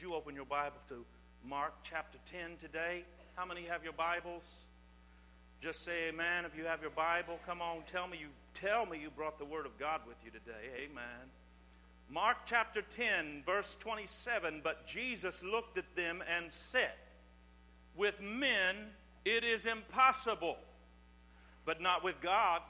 Would you open your Bible to Mark chapter 10 today? How many have your Bibles? Just say amen if you have your Bible. Come on, tell me you tell me you brought the word of God with you today. Amen. Mark chapter 10 verse 27, but Jesus looked at them and said, with men it is impossible, but not with God.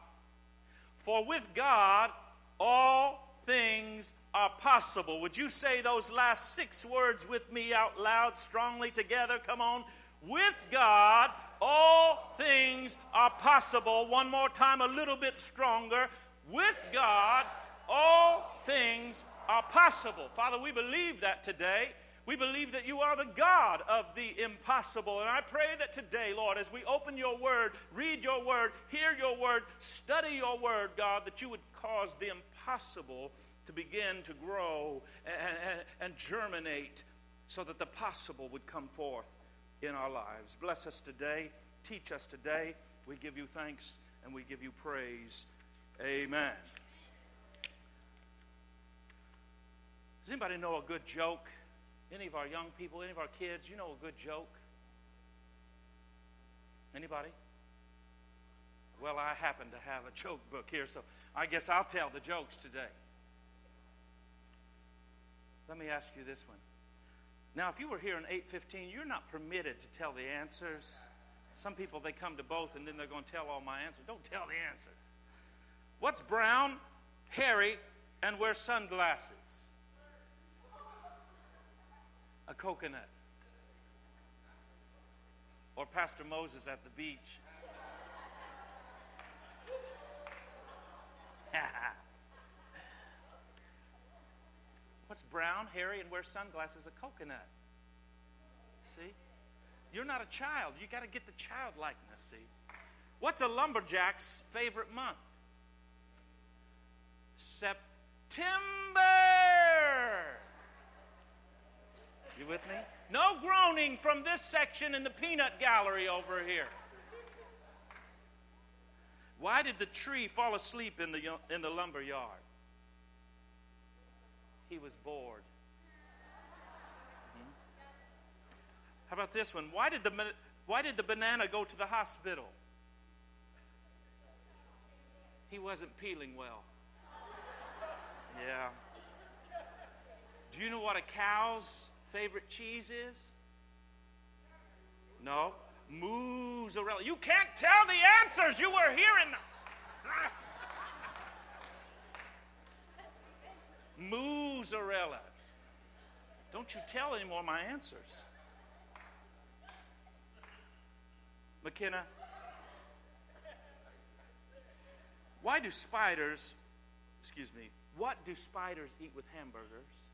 For with God all things are possible. Would you say those last six words with me out loud, strongly together? Come on. With God, all things are possible. One more time, a little bit stronger. With God, all things are possible. Father, we believe that today. We believe that you are the God of the impossible. And I pray that today, Lord, as we open your word, read your word, hear your word, study your word, God, that you would cause the impossible to begin to grow and, and, and germinate so that the possible would come forth in our lives. Bless us today. Teach us today. We give you thanks and we give you praise. Amen. Does anybody know a good joke? Any of our young people, any of our kids, you know a good joke? Anybody? Well, I happen to have a joke book here, so I guess I'll tell the jokes today. Let me ask you this one. Now, if you were here in 815, you're not permitted to tell the answers. Some people, they come to both and then they're going to tell all my answers. Don't tell the answer. What's brown, hairy, and wears sunglasses? A coconut. Or Pastor Moses at the beach. What's brown, hairy, and wears sunglasses? A coconut. See? You're not a child. You got to get the childlikeness, see? What's a lumberjack's favorite month? September. You with me? No groaning from this section in the peanut gallery over here. Why did the tree fall asleep in the, in the lumber yard? He was bored. Hmm? How about this one? Why did, the, why did the banana go to the hospital? He wasn't peeling well. Yeah. Do you know what a cow's favorite cheese is? No. Mozzarella. You can't tell the answers. You were hearing them. Mozzarella. Don't you tell any anymore my answers. McKenna, why do spiders, excuse me, what do spiders eat with hamburgers?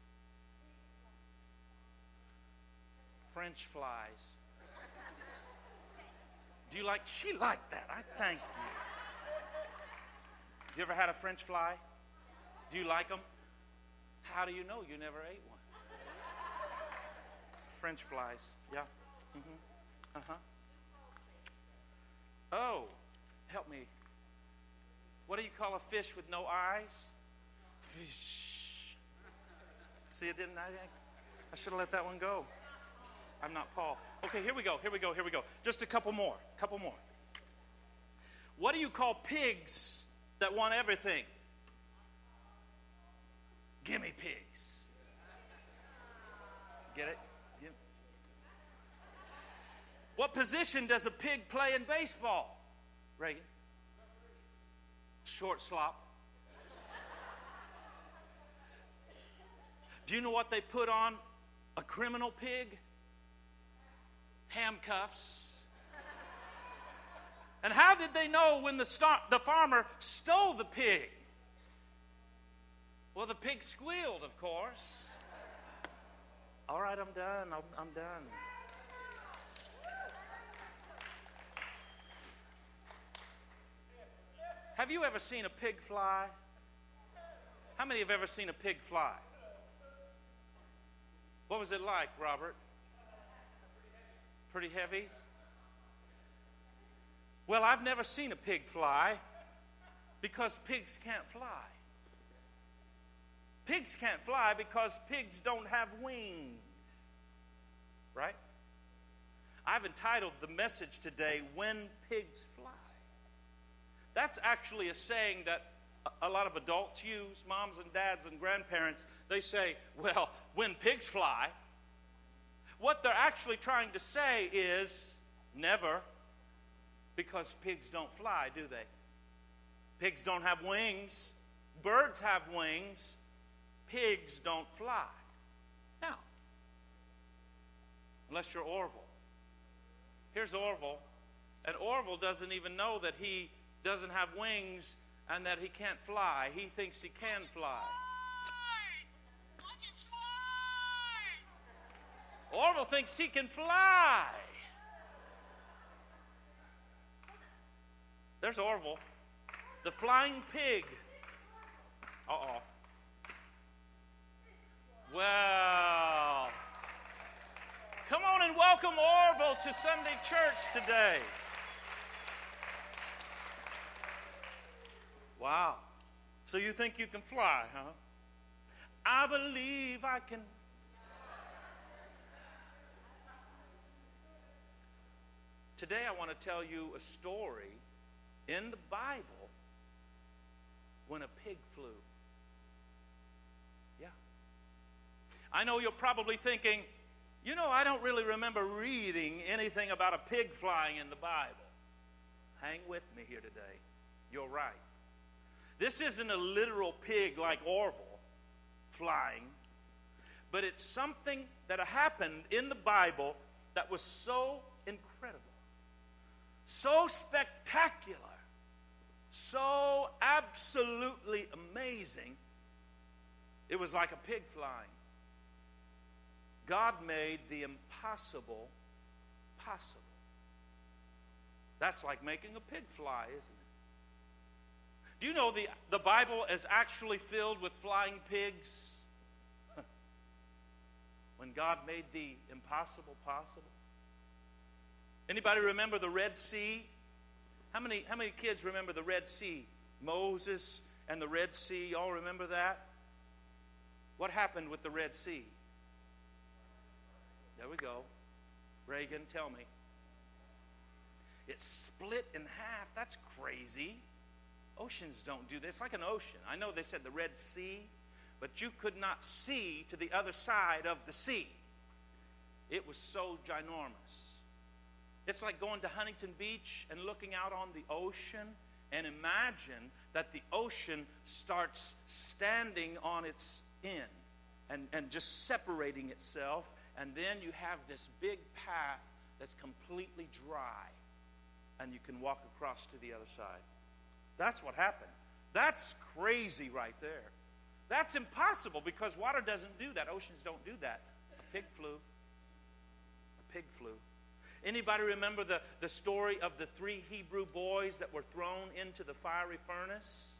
French flies. Do you like, she liked that. I thank you. You ever had a French fly? Do you like them? How do you know you never ate one? French flies, yeah. Mm-hmm. Uh-huh. Oh, help me. What do you call a fish with no eyes? Fish. See, it didn't. I, I should have let that one go. I'm not Paul. Okay, here we go. Here we go. Here we go. Just a couple more. Couple more. What do you call pigs that want everything? Get it? What position does a pig play in baseball? Reagan? Short slop. Do you know what they put on a criminal pig? Handcuffs. And how did they know when the, star- the farmer stole the pig? Well, the pig squealed, of course. All right, I'm done. I'm, done. Have you ever seen a pig fly? How many have ever seen a pig fly? What was it like, Robert? Pretty heavy? Well, I've never seen a pig fly because pigs can't fly. Pigs can't fly because pigs don't have wings. I've entitled the message today, When Pigs Fly. That's actually a saying that a lot of adults use, moms and dads and grandparents. They say, well, when pigs fly, what they're actually trying to say is never, because pigs don't fly, do they? Pigs don't have wings. Birds have wings. Pigs don't fly. Now, unless you're Orville. Here's Orville. And Orville doesn't even know that he doesn't have wings and that he can't fly. He thinks he can fly. Orville thinks he can fly. There's Orville, the flying pig. Uh oh. Well, come on and welcome Orville to Sunday church today. Wow. So you think you can fly, huh? I believe I can. Today I want to tell you a story in the Bible when a pig flew. Yeah. I know you're probably thinking, you know, I don't really remember reading anything about a pig flying in the Bible. Hang with me here today. You're right. This isn't a literal pig like Orville flying, but it's something that happened in the Bible that was so incredible, so spectacular, so absolutely amazing. It was like a pig flying. God made the impossible possible. That's like making a pig fly, isn't it? Do you know the, the Bible is actually filled with flying pigs? when God made the impossible possible? Anybody remember the Red Sea? How many, how many kids remember the Red Sea? Moses and the Red Sea, y'all remember that? What happened with the Red Sea? There we go. Reagan, tell me. It split in half. That's crazy. Oceans don't do this. It's like an ocean. I know they said the Red Sea, but you could not see to the other side of the sea. It was so ginormous. It's like going to Huntington Beach and looking out on the ocean and imagine that the ocean starts standing on its end and, and just separating itself, and then you have this big path that's completely dry, and you can walk across to the other side. That's what happened. That's crazy right there. That's impossible because water doesn't do that. Oceans don't do that. A pig flew. A pig flew. Anybody remember the, the story of the three Hebrew boys that were thrown into the fiery furnace?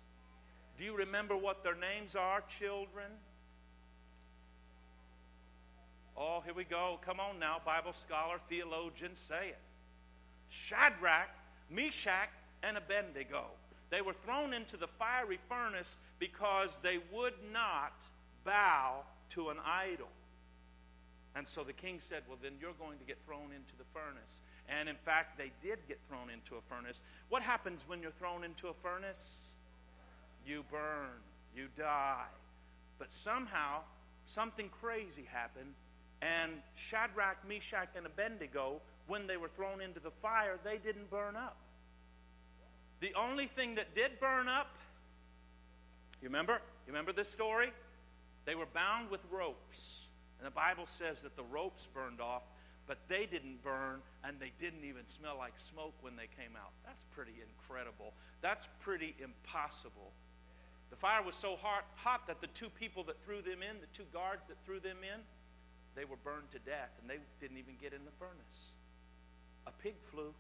Do you remember what their names are, children? Oh, here we go. Come on now, Bible scholar, theologian, say it. Shadrach, Meshach, and Abednego. They were thrown into the fiery furnace because they would not bow to an idol. And so the king said, Well, then you're going to get thrown into the furnace. And in fact, they did get thrown into a furnace. What happens when you're thrown into a furnace? You burn, you die. But somehow, something crazy happened, and Shadrach, Meshach, and Abednego, when they were thrown into the fire, they didn't burn up. The only thing that did burn up, you remember? You remember this story? They were bound with ropes. And the Bible says that the ropes burned off, but they didn't burn and they didn't even smell like smoke when they came out. That's pretty incredible. That's pretty impossible. The fire was so hot, hot that the two people that threw them in, the two guards that threw them in, they were burned to death and they didn't even get in the furnace. A pig flew.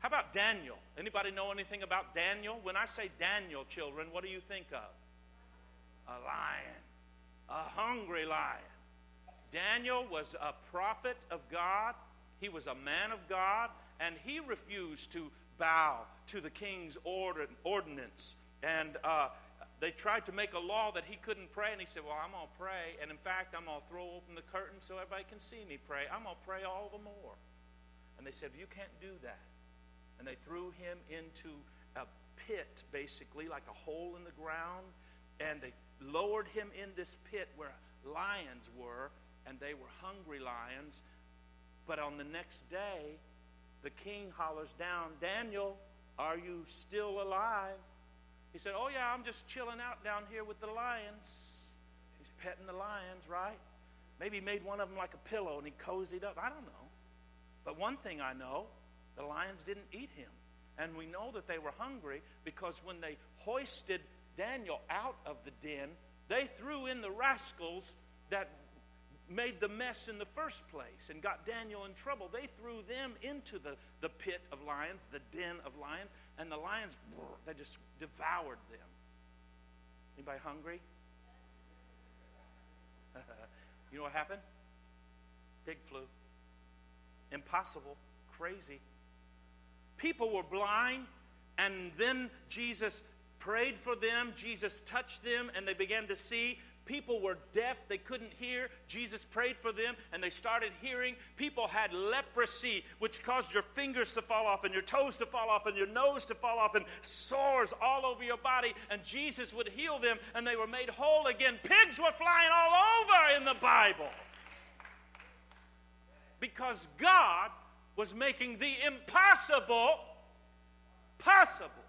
How about Daniel? Anybody know anything about Daniel? When I say Daniel, children, what do you think of? A lion, a hungry lion. Daniel was a prophet of God, he was a man of God, and he refused to bow to the king's ordinance. And uh, they tried to make a law that he couldn't pray, and he said, Well, I'm going to pray. And in fact, I'm going to throw open the curtain so everybody can see me pray. I'm going to pray all the more. And they said, You can't do that. And they threw him into a pit, basically, like a hole in the ground. And they lowered him in this pit where lions were, and they were hungry lions. But on the next day, the king hollers down, Daniel, are you still alive? He said, Oh, yeah, I'm just chilling out down here with the lions. He's petting the lions, right? Maybe he made one of them like a pillow and he cozied up. I don't know. But one thing I know the lions didn't eat him. And we know that they were hungry because when they hoisted Daniel out of the den, they threw in the rascals that made the mess in the first place and got Daniel in trouble. They threw them into the, the pit of lions, the den of lions, and the lions, they just devoured them. Anybody hungry? you know what happened? Pig flew. Impossible. Crazy. People were blind, and then Jesus prayed for them. Jesus touched them, and they began to see. People were deaf, they couldn't hear. Jesus prayed for them and they started hearing. People had leprosy, which caused your fingers to fall off and your toes to fall off and your nose to fall off and sores all over your body. And Jesus would heal them and they were made whole again. Pigs were flying all over in the Bible because God was making the impossible possible.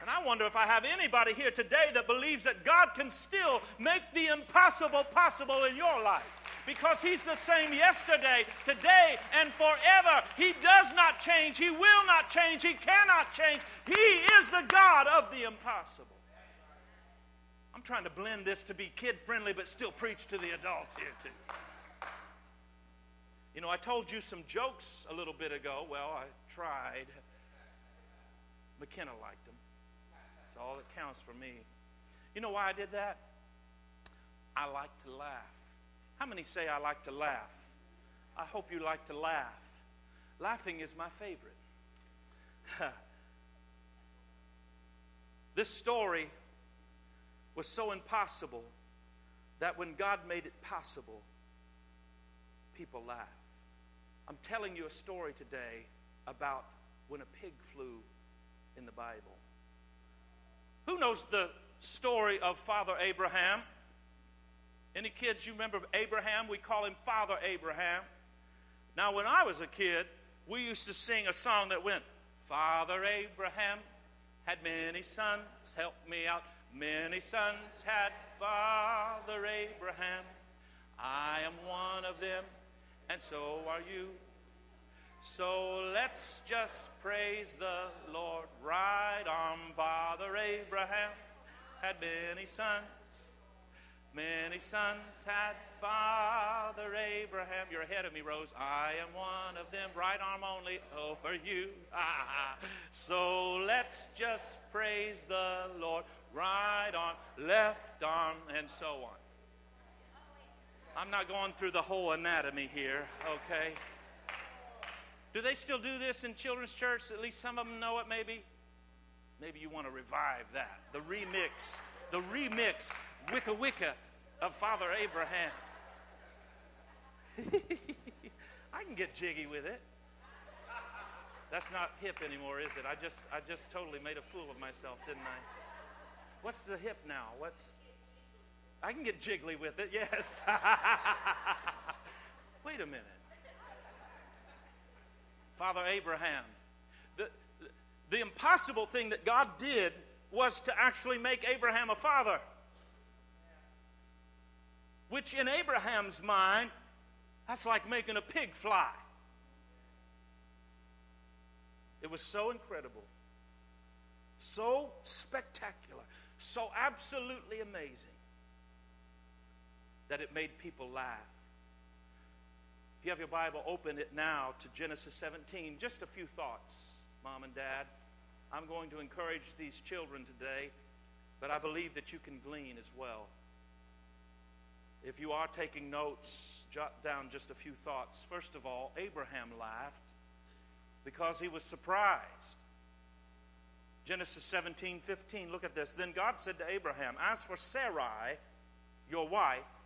And I wonder if I have anybody here today that believes that God can still make the impossible possible in your life. Because He's the same yesterday, today, and forever. He does not change. He will not change. He cannot change. He is the God of the impossible. I'm trying to blend this to be kid friendly, but still preach to the adults here, too. You know, I told you some jokes a little bit ago. Well, I tried. McKenna liked them all that counts for me. You know why I did that? I like to laugh. How many say I like to laugh? I hope you like to laugh. Laughing is my favorite. this story was so impossible that when God made it possible, people laugh. I'm telling you a story today about when a pig flew in the Bible. Who knows the story of Father Abraham? Any kids you remember Abraham? We call him Father Abraham. Now, when I was a kid, we used to sing a song that went, Father Abraham had many sons, help me out. Many sons had Father Abraham. I am one of them, and so are you. So let's just praise the Lord. Right arm, Father Abraham had many sons. Many sons had Father Abraham. You're ahead of me, Rose. I am one of them. Right arm only over you. so let's just praise the Lord. Right arm, left arm, and so on. I'm not going through the whole anatomy here, okay? Do they still do this in children's church? At least some of them know it, maybe? Maybe you want to revive that. The remix, the remix, Wicca Wicca of Father Abraham. I can get jiggy with it. That's not hip anymore, is it? I just I just totally made a fool of myself, didn't I? What's the hip now? What's I can get jiggly with it, yes. Wait a minute. Father Abraham. The, the impossible thing that God did was to actually make Abraham a father. Which, in Abraham's mind, that's like making a pig fly. It was so incredible, so spectacular, so absolutely amazing that it made people laugh. If you have your Bible, open it now to Genesis 17. Just a few thoughts, mom and dad. I'm going to encourage these children today, but I believe that you can glean as well. If you are taking notes, jot down just a few thoughts. First of all, Abraham laughed because he was surprised. Genesis 17, 15. Look at this. Then God said to Abraham, As for Sarai, your wife,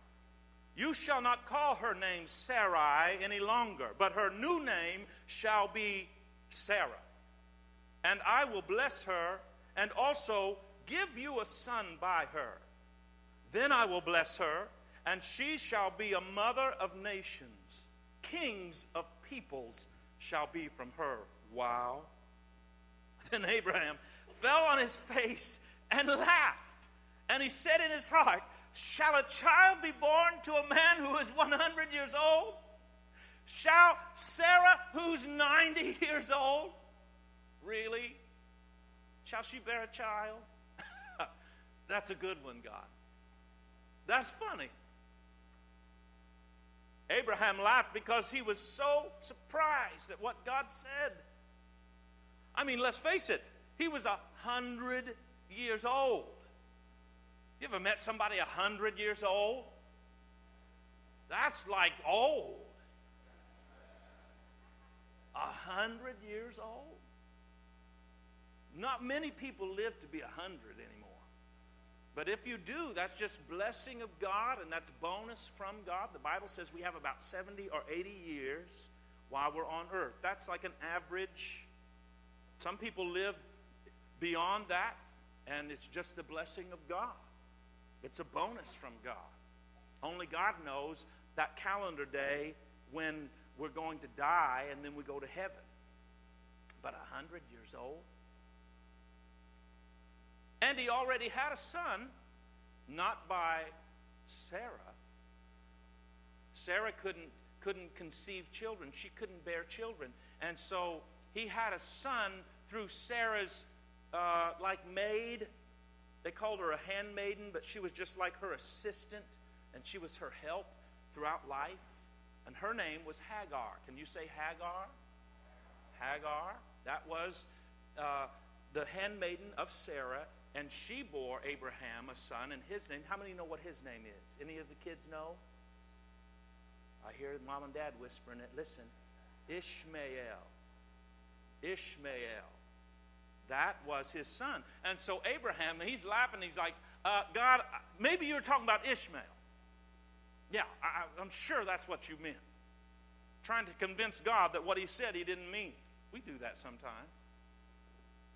you shall not call her name Sarai any longer, but her new name shall be Sarah. And I will bless her and also give you a son by her. Then I will bless her, and she shall be a mother of nations. Kings of peoples shall be from her. Wow. Then Abraham fell on his face and laughed. And he said in his heart, Shall a child be born to a man who is 100 years old? Shall Sarah, who's 90 years old, really? Shall she bear a child? That's a good one, God. That's funny. Abraham laughed because he was so surprised at what God said. I mean, let's face it, he was a hundred years old. You ever met somebody a hundred years old? That's like old. A hundred years old? Not many people live to be a hundred anymore. But if you do, that's just blessing of God and that's bonus from God. The Bible says we have about 70 or 80 years while we're on earth. That's like an average. Some people live beyond that, and it's just the blessing of God. It's a bonus from God. Only God knows that calendar day when we're going to die and then we go to heaven. But a hundred years old? And he already had a son, not by Sarah. Sarah couldn't, couldn't conceive children, she couldn't bear children. And so he had a son through Sarah's, uh, like, maid. They called her a handmaiden, but she was just like her assistant, and she was her help throughout life. And her name was Hagar. Can you say Hagar? Hagar. That was uh, the handmaiden of Sarah, and she bore Abraham a son, and his name, how many know what his name is? Any of the kids know? I hear mom and dad whispering it. Listen, Ishmael. Ishmael. That was his son. And so Abraham, he's laughing. He's like, uh, God, maybe you're talking about Ishmael. Yeah, I, I'm sure that's what you meant. Trying to convince God that what he said he didn't mean. We do that sometimes.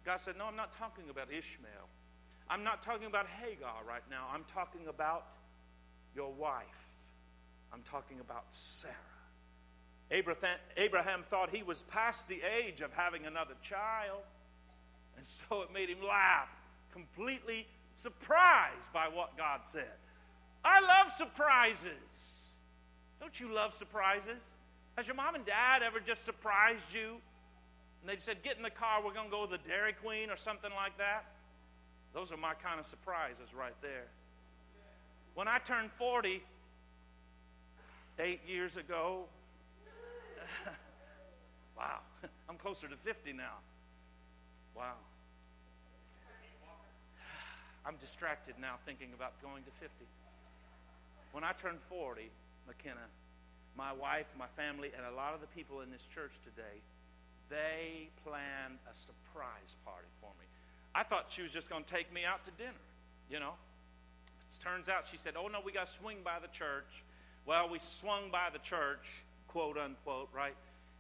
God said, No, I'm not talking about Ishmael. I'm not talking about Hagar right now. I'm talking about your wife. I'm talking about Sarah. Abraham, thought he was past the age of having another child, and so it made him laugh, completely surprised by what God said. I love surprises. Don't you love surprises? Has your mom and dad ever just surprised you? And they said, Get in the car, we're going to go to the Dairy Queen or something like that? Those are my kind of surprises right there. When I turned 40, eight years ago, wow, I'm closer to 50 now. Wow. I'm distracted now thinking about going to 50. When I turned 40, McKenna, my wife, my family, and a lot of the people in this church today, they planned a surprise party for me. I thought she was just going to take me out to dinner, you know. It turns out she said, Oh, no, we got to swing by the church. Well, we swung by the church, quote unquote, right?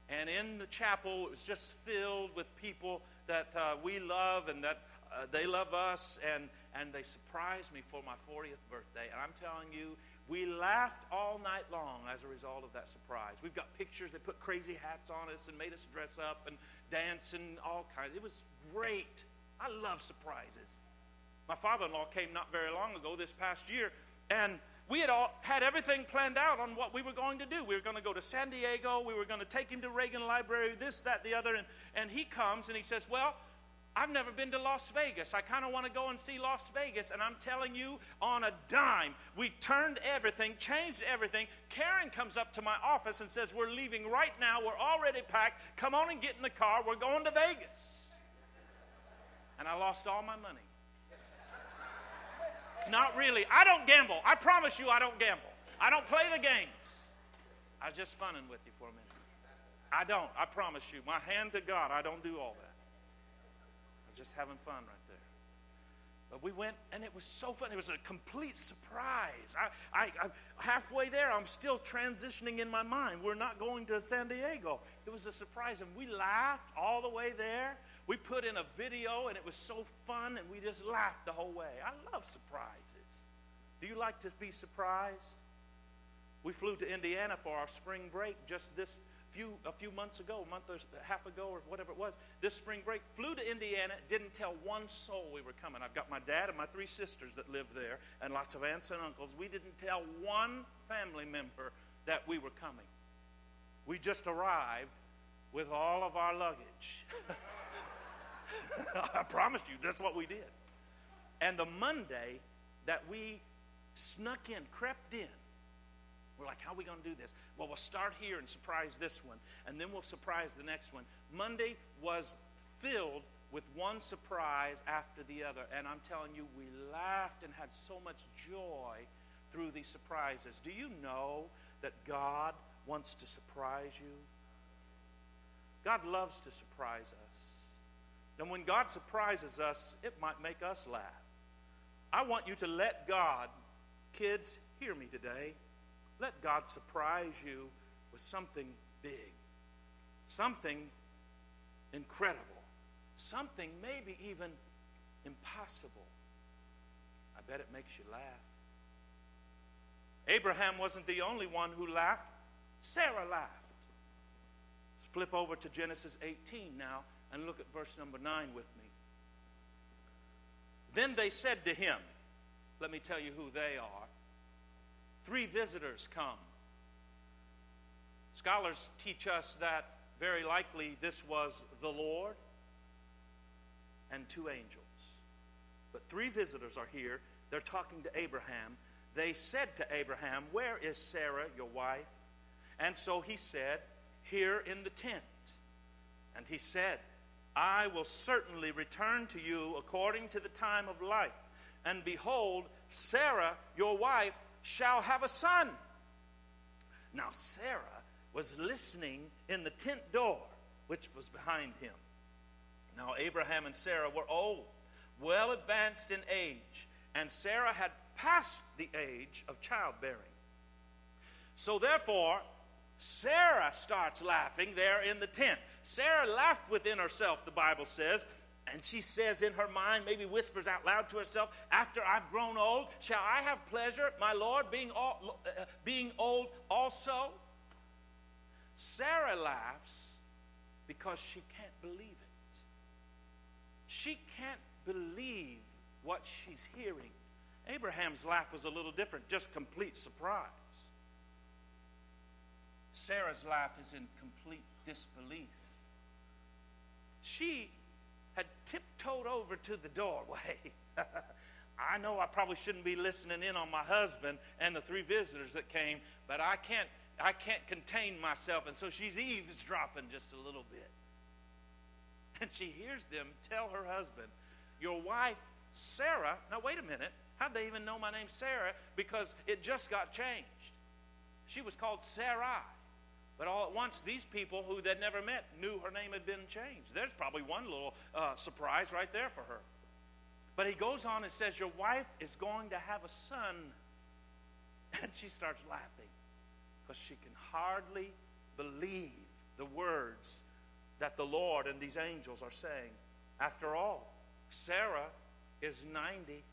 And in the chapel, it was just filled with people that uh, we love and that uh, they love us. And, and they surprised me for my 40th birthday. And I'm telling you, we laughed all night long as a result of that surprise. We've got pictures. They put crazy hats on us and made us dress up and dance and all kinds. It was great. I love surprises. My father in law came not very long ago, this past year, and we had all had everything planned out on what we were going to do. We were going to go to San Diego. We were going to take him to Reagan Library, this, that, the other. And, and he comes and he says, Well, I've never been to Las Vegas. I kind of want to go and see Las Vegas. And I'm telling you, on a dime, we turned everything, changed everything. Karen comes up to my office and says, We're leaving right now. We're already packed. Come on and get in the car. We're going to Vegas and I lost all my money. Not really. I don't gamble. I promise you, I don't gamble. I don't play the games. I was just funning with you for a minute. I don't. I promise you. My hand to God, I don't do all that. I'm just having fun right there. But we went, and it was so fun. It was a complete surprise. I, I, I, halfway there, I'm still transitioning in my mind. We're not going to San Diego. It was a surprise, and we laughed all the way there. We put in a video, and it was so fun, and we just laughed the whole way. I love surprises. Do you like to be surprised? We flew to Indiana for our spring break just this few a few months ago, a month or half ago, or whatever it was, this spring break, flew to Indiana, didn't tell one soul we were coming. I've got my dad and my three sisters that live there, and lots of aunts and uncles. We didn't tell one family member that we were coming. We just arrived with all of our luggage. I promised you, that's what we did. And the Monday that we snuck in, crept in, we're like, how are we going to do this? Well, we'll start here and surprise this one, and then we'll surprise the next one. Monday was filled with one surprise after the other. And I'm telling you, we laughed and had so much joy through these surprises. Do you know that God wants to surprise you? God loves to surprise us. And when God surprises us, it might make us laugh. I want you to let God, kids, hear me today. Let God surprise you with something big, something incredible, something maybe even impossible. I bet it makes you laugh. Abraham wasn't the only one who laughed, Sarah laughed. Flip over to Genesis 18 now and look at verse number 9 with me. Then they said to him, Let me tell you who they are three visitors come. Scholars teach us that very likely this was the Lord and two angels. But three visitors are here. They're talking to Abraham. They said to Abraham, Where is Sarah, your wife? And so he said, Here in the tent. And he said, I will certainly return to you according to the time of life. And behold, Sarah, your wife, shall have a son. Now, Sarah was listening in the tent door, which was behind him. Now, Abraham and Sarah were old, well advanced in age, and Sarah had passed the age of childbearing. So, therefore, Sarah starts laughing there in the tent. Sarah laughed within herself, the Bible says, and she says in her mind, maybe whispers out loud to herself, After I've grown old, shall I have pleasure, my Lord, being, all, uh, being old also? Sarah laughs because she can't believe it. She can't believe what she's hearing. Abraham's laugh was a little different, just complete surprise. Sarah's laugh is in complete disbelief. She had tiptoed over to the doorway. I know I probably shouldn't be listening in on my husband and the three visitors that came, but I can't I can't contain myself and so she's eavesdropping just a little bit. And she hears them tell her husband, "Your wife Sarah, now wait a minute. How'd they even know my name's Sarah? Because it just got changed. She was called Sarai. But all at once, these people who they'd never met knew her name had been changed. There's probably one little uh, surprise right there for her. But he goes on and says, Your wife is going to have a son. And she starts laughing because she can hardly believe the words that the Lord and these angels are saying. After all, Sarah is 90.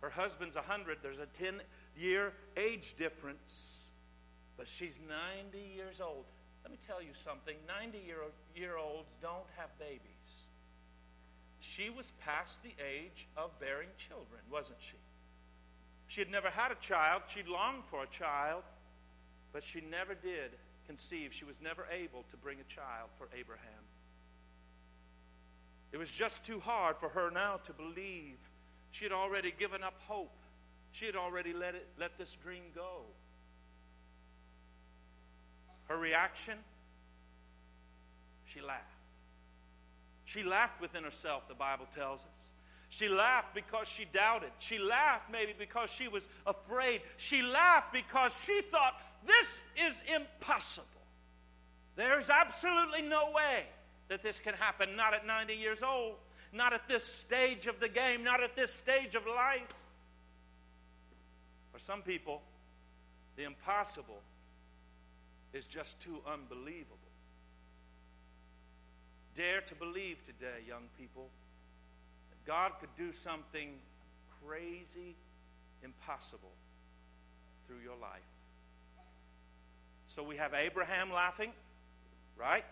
Her husband's 100. There's a 10 year age difference but she's 90 years old. Let me tell you something 90 year, year olds don't have babies. She was past the age of bearing children, wasn't she? She had never had a child. She longed for a child, but she never did conceive. She was never able to bring a child for Abraham. It was just too hard for her now to believe. She had already given up hope. She had already let, it, let this dream go. Her reaction? She laughed. She laughed within herself, the Bible tells us. She laughed because she doubted. She laughed maybe because she was afraid. She laughed because she thought, this is impossible. There's absolutely no way that this can happen, not at 90 years old. not at this stage of the game, not at this stage of life. For some people, the impossible is just too unbelievable. Dare to believe today, young people, that God could do something crazy, impossible through your life. So we have Abraham laughing, right?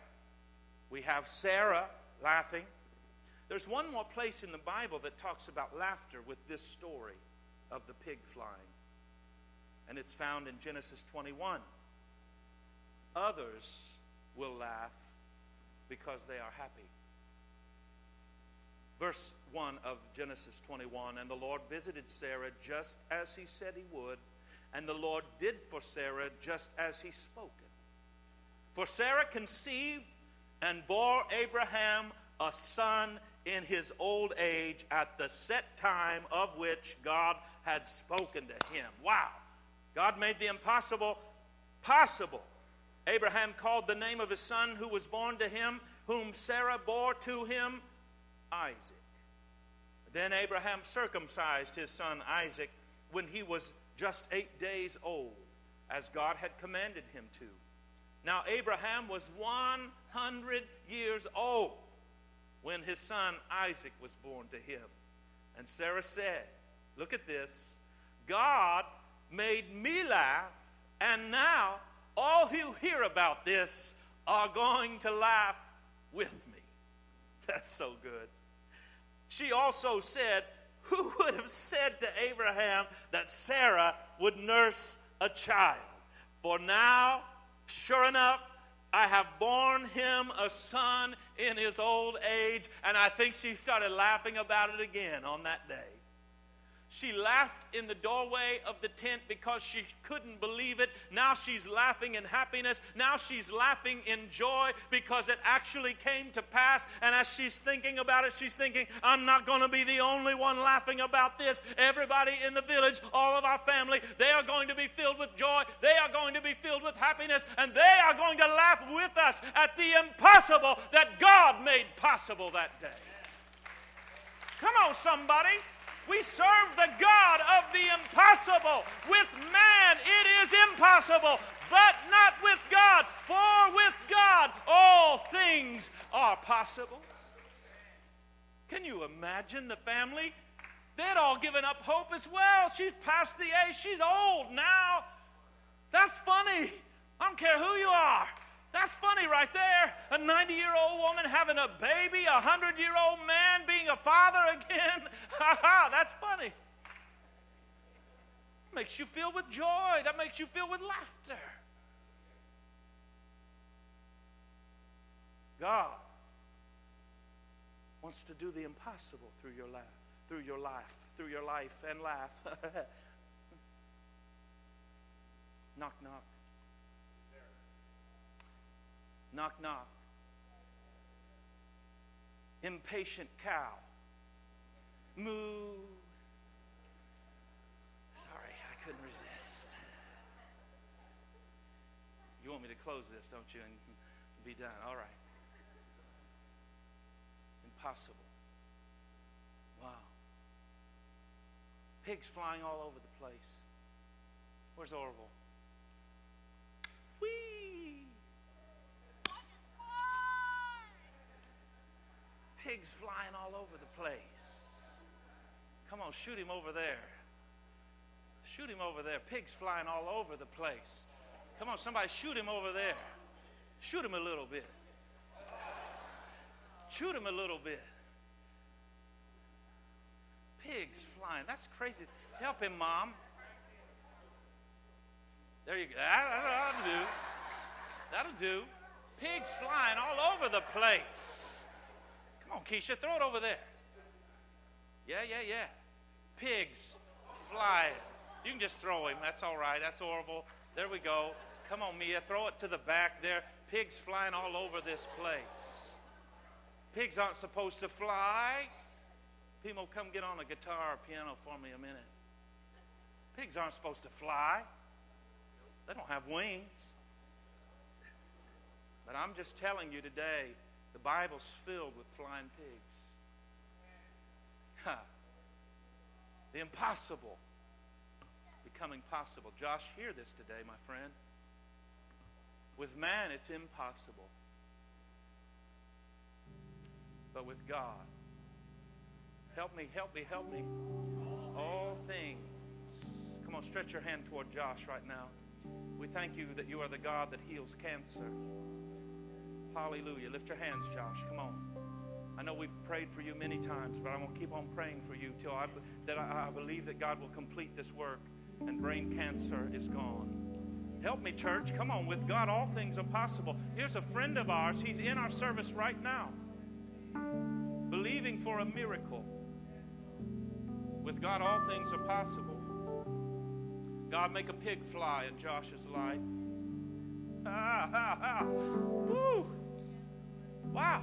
We have Sarah laughing. There's one more place in the Bible that talks about laughter with this story of the pig flying. And it's found in Genesis 21. Others will laugh because they are happy. Verse 1 of Genesis 21 And the Lord visited Sarah just as he said he would, and the Lord did for Sarah just as he spoken. For Sarah conceived and bore Abraham a son in his old age at the set time of which God had spoken to him. Wow. God made the impossible possible. Abraham called the name of his son who was born to him, whom Sarah bore to him, Isaac. Then Abraham circumcised his son Isaac when he was just eight days old, as God had commanded him to. Now, Abraham was 100 years old when his son Isaac was born to him. And Sarah said, Look at this. God made me laugh, and now all who hear about this are going to laugh with me. That's so good. She also said, Who would have said to Abraham that Sarah would nurse a child? For now, sure enough, I have borne him a son in his old age. And I think she started laughing about it again on that day. She laughed in the doorway of the tent because she couldn't believe it. Now she's laughing in happiness. Now she's laughing in joy because it actually came to pass. And as she's thinking about it, she's thinking, I'm not going to be the only one laughing about this. Everybody in the village, all of our family, they are going to be filled with joy. They are going to be filled with happiness. And they are going to laugh with us at the impossible that God made possible that day. Come on, somebody. We serve the God of the impossible. With man, it is impossible, but not with God. For with God, all things are possible. Can you imagine the family? They'd all given up hope as well. She's past the age, she's old now. That's funny. I don't care who you are. That's funny right there. A 90 year old woman having a baby, a 100 year old man being a father again. Ha ha, that's funny. Makes you feel with joy, that makes you feel with laughter. God wants to do the impossible through your life, through your life, through your life and laugh. knock, knock. Knock, knock. Impatient cow. Moo. Sorry, I couldn't resist. You want me to close this, don't you, and be done? All right. Impossible. Wow. Pigs flying all over the place. Where's Orville? Pigs flying all over the place. Come on, shoot him over there. Shoot him over there. Pigs flying all over the place. Come on, somebody shoot him over there. Shoot him a little bit. Shoot him a little bit. Pigs flying. That's crazy. Help him, Mom. There you go. That'll do. That'll do. Pigs flying all over the place. Come on, Keisha, throw it over there. Yeah, yeah, yeah. Pigs flying. You can just throw him. That's all right. That's horrible. There we go. Come on, Mia. Throw it to the back there. Pigs flying all over this place. Pigs aren't supposed to fly. People, come get on a guitar or piano for me a minute. Pigs aren't supposed to fly, they don't have wings. But I'm just telling you today the Bible's filled with flying pigs. Ha. The impossible becoming possible. Josh, hear this today, my friend. With man, it's impossible. But with God, help me, help me, help me. All things. Come on, stretch your hand toward Josh right now. We thank you that you are the God that heals cancer. Hallelujah. Lift your hands, Josh. Come on. I know we've prayed for you many times, but I'm going to keep on praying for you till I, that I, I believe that God will complete this work and brain cancer is gone. Help me, church. Come on. With God, all things are possible. Here's a friend of ours. He's in our service right now, believing for a miracle. With God, all things are possible. God, make a pig fly in Josh's life. Ah, ah, ah. Woo. Wow.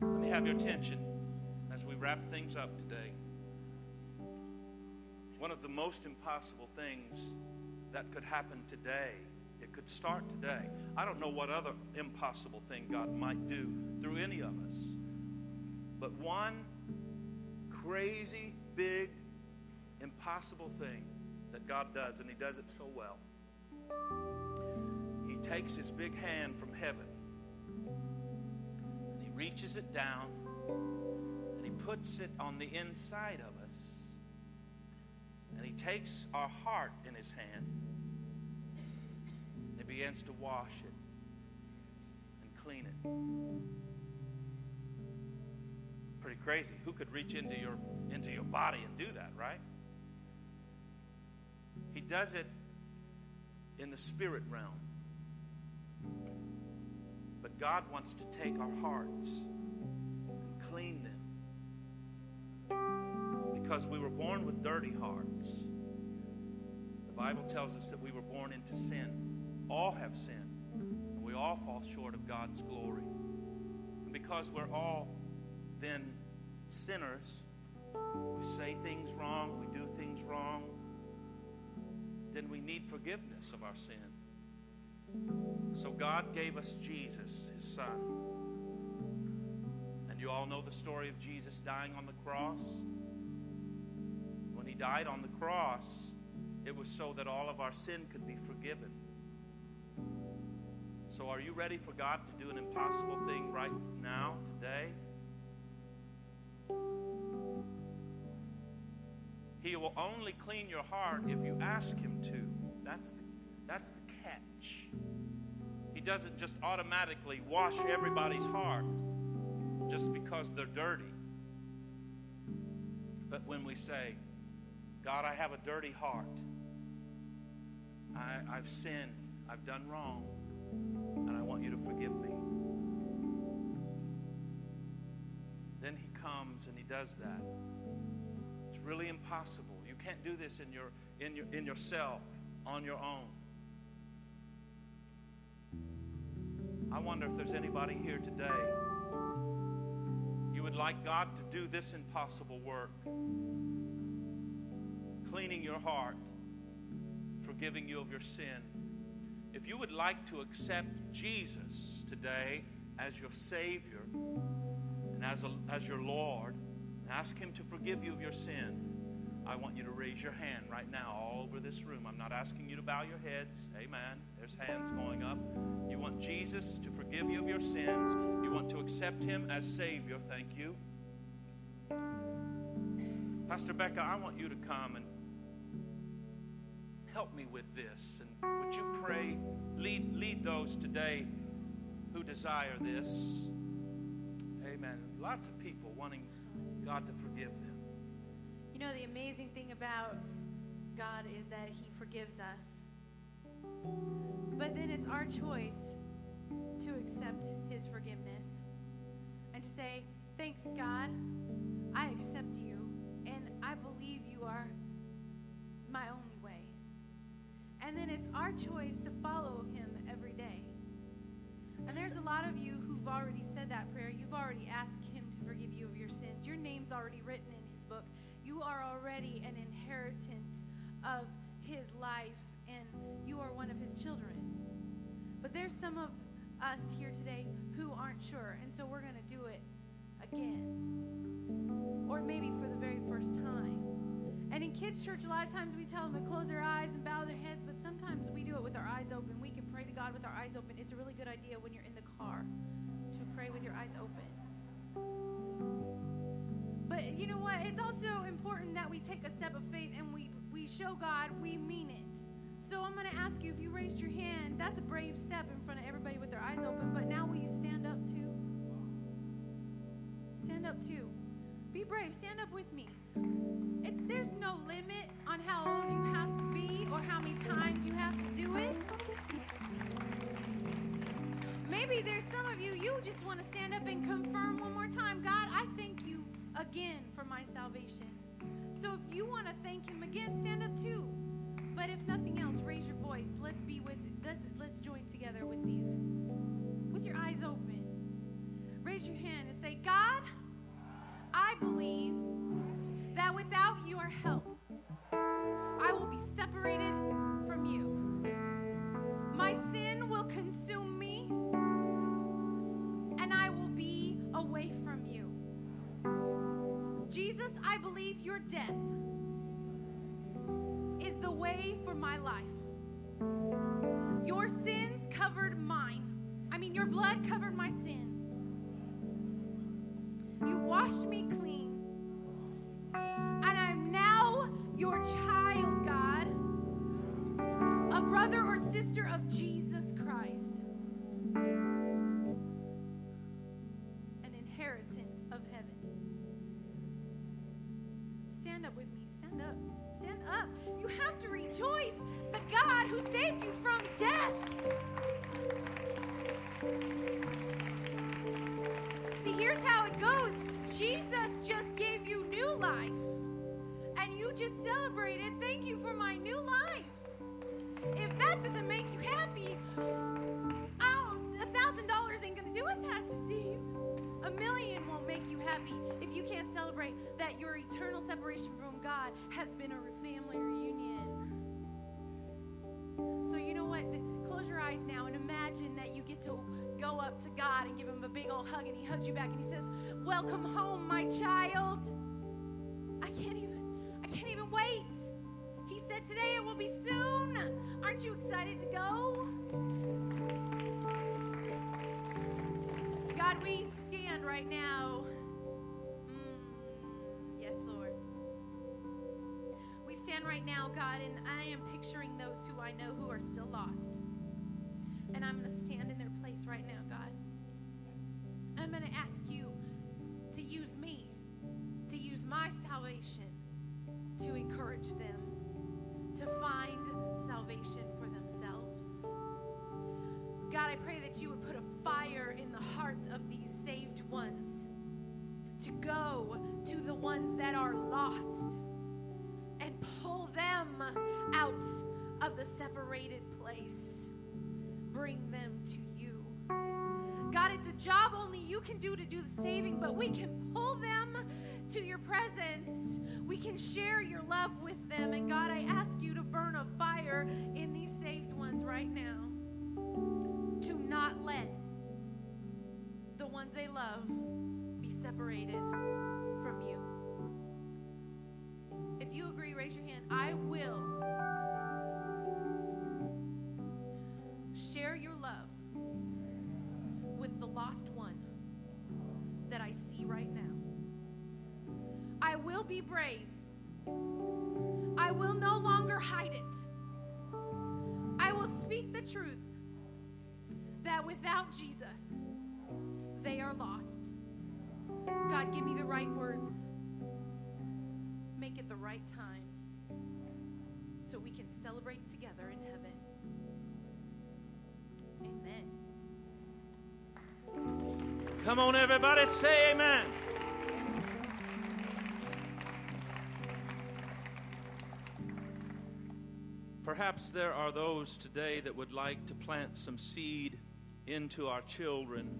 Let me have your attention as we wrap things up today. One of the most impossible things that could happen today, it could start today. I don't know what other impossible thing God might do through any of us, but one crazy, big, impossible thing that God does, and He does it so well. Takes His big hand from heaven and He reaches it down and He puts it on the inside of us. And He takes our heart in His hand and He begins to wash it and clean it. Pretty crazy. Who could reach into your into your body and do that, right? He does it in the spirit realm. God wants to take our hearts and clean them. Because we were born with dirty hearts. The Bible tells us that we were born into sin. All have sinned, and we all fall short of God's glory. And because we're all then sinners, we say things wrong, we do things wrong, then we need forgiveness of our sin. So God gave us Jesus, his son. And you all know the story of Jesus dying on the cross. When he died on the cross, it was so that all of our sin could be forgiven. So, are you ready for God to do an impossible thing right now, today? He will only clean your heart if you ask Him to. That's the, that's the catch. He doesn't just automatically wash everybody's heart just because they're dirty. But when we say, God, I have a dirty heart, I, I've sinned, I've done wrong, and I want you to forgive me. Then He comes and He does that It's really impossible. You can't do this in your in your in yourself on your own. I wonder if there's anybody here today you would like God to do this impossible work. Cleaning your heart, forgiving you of your sin. If you would like to accept Jesus today as your Savior and as, a, as your Lord, Ask Him to forgive you of your sin. I want you to raise your hand right now all over this room. I'm not asking you to bow your heads. Amen. There's hands going up. You want Jesus to forgive you of your sins. You want to accept Him as Savior. Thank you. Pastor Becca, I want you to come and help me with this. And would you pray, lead, lead those today who desire this? Amen. Lots of people wanting God to forgive them. You know, the amazing thing about God is that He forgives us. But then it's our choice to accept His forgiveness and to say, Thanks, God. I accept you, and I believe you are my only way. And then it's our choice to follow Him every day. And there's a lot of you who've already said that prayer. You've already asked Him to forgive you of your sins. Your name's already written in His book. You are already an inheritant of His life, and you are one of His children. There's some of us here today who aren't sure, and so we're going to do it again. Or maybe for the very first time. And in kids' church, a lot of times we tell them to close their eyes and bow their heads, but sometimes we do it with our eyes open. We can pray to God with our eyes open. It's a really good idea when you're in the car to pray with your eyes open. But you know what? It's also important that we take a step of faith and we, we show God we mean it. So I'm going to ask you if you raised your hand, that's a brave step in front of everybody with their eyes open. But now will you stand up too? Stand up too. Be brave. Stand up with me. It, there's no limit on how old you have to be or how many times you have to do it. Maybe there's some of you, you just want to stand up and confirm one more time God, I thank you again for my salvation. So if you want to thank Him again, stand up too. But if nothing else, raise your voice. Let's be with let's let's join together with these with your eyes open. Raise your hand and say, God, I believe that without your help, I will be separated from you. My sin will consume me, and I will be away from you. Jesus, I believe your death the way for my life. Your sins covered mine. I mean, your blood covered my sin. You washed me clean. And I'm now your child, God, a brother or sister of Jesus Stand up with me. Stand up. Stand up. You have to rejoice the God who saved you from death. See, here's how it goes Jesus just gave you new life, and you just celebrated. Thank you for my new life. If that doesn't make you happy, A million won't make you happy if you can't celebrate that your eternal separation from God has been a family reunion. So, you know what? Close your eyes now and imagine that you get to go up to God and give him a big old hug, and he hugs you back and he says, Welcome home, my child. I can't even, I can't even wait. He said, Today it will be soon. Aren't you excited to go? God, we right now. Mm, yes, Lord. We stand right now, God, and I am picturing those who I know who are still lost. And I'm going to stand in their place right now, God. I'm going to ask you to use me, to use my salvation to encourage them to find salvation I pray that you would put a fire in the hearts of these saved ones to go to the ones that are lost and pull them out of the separated place. Bring them to you. God, it's a job only you can do to do the saving, but we can pull them to your presence. We can share your love with them. And God, I ask you to burn a fire in these saved ones right now to not let the ones they love be separated from you. If you agree, raise your hand. I will share your love with the lost one that I see right now. I will be brave. I will no longer hide it. I will speak the truth that without Jesus, they are lost. God, give me the right words. Make it the right time so we can celebrate together in heaven. Amen. Come on, everybody, say amen. Perhaps there are those today that would like to plant some seed into our children.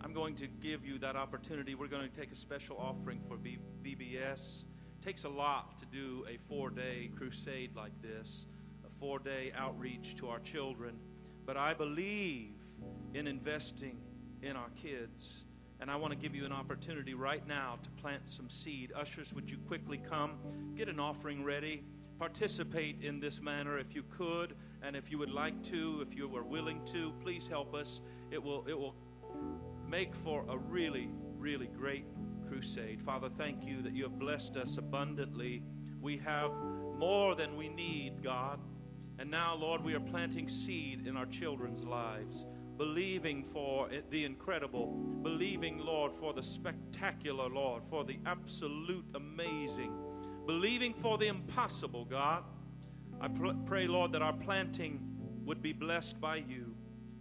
I'm going to give you that opportunity. We're going to take a special offering for VBS. It takes a lot to do a four day crusade like this, a four day outreach to our children. But I believe in investing in our kids. And I want to give you an opportunity right now to plant some seed. Ushers, would you quickly come? Get an offering ready. Participate in this manner if you could, and if you would like to, if you were willing to, please help us. It will, it will make for a really, really great crusade. Father, thank you that you have blessed us abundantly. We have more than we need, God. And now, Lord, we are planting seed in our children's lives believing for the incredible, believing, Lord, for the spectacular, Lord, for the absolute amazing, believing for the impossible, God. I pr- pray, Lord, that our planting would be blessed by you.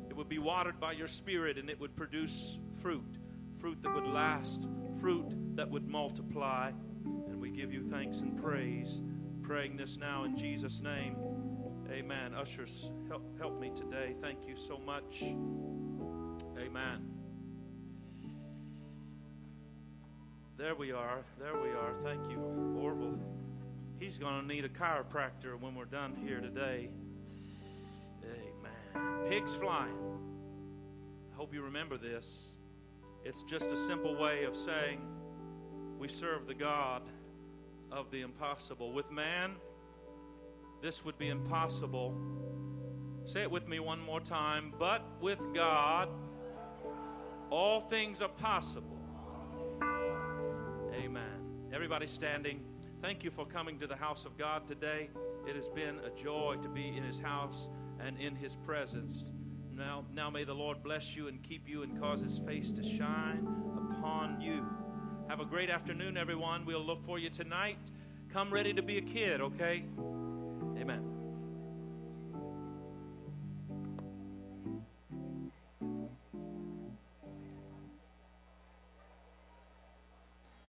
It would be watered by your Spirit and it would produce fruit, fruit that would last, fruit that would multiply. And we give you thanks and praise, praying this now in Jesus' name. Amen. Ushers, help, help me today. Thank you so much. Amen. There we are. There we are. Thank you, Orville. He's going to need a chiropractor when we're done here today. Amen. Pigs flying. I hope you remember this. It's just a simple way of saying we serve the God of the impossible. With man, this would be impossible. Say it with me one more time. But with God, all things are possible. Amen. Everybody standing, thank you for coming to the house of God today. It has been a joy to be in His house and in His presence. Now, now may the Lord bless you and keep you and cause His face to shine upon you. Have a great afternoon, everyone. We'll look for you tonight. Come ready to be a kid, okay?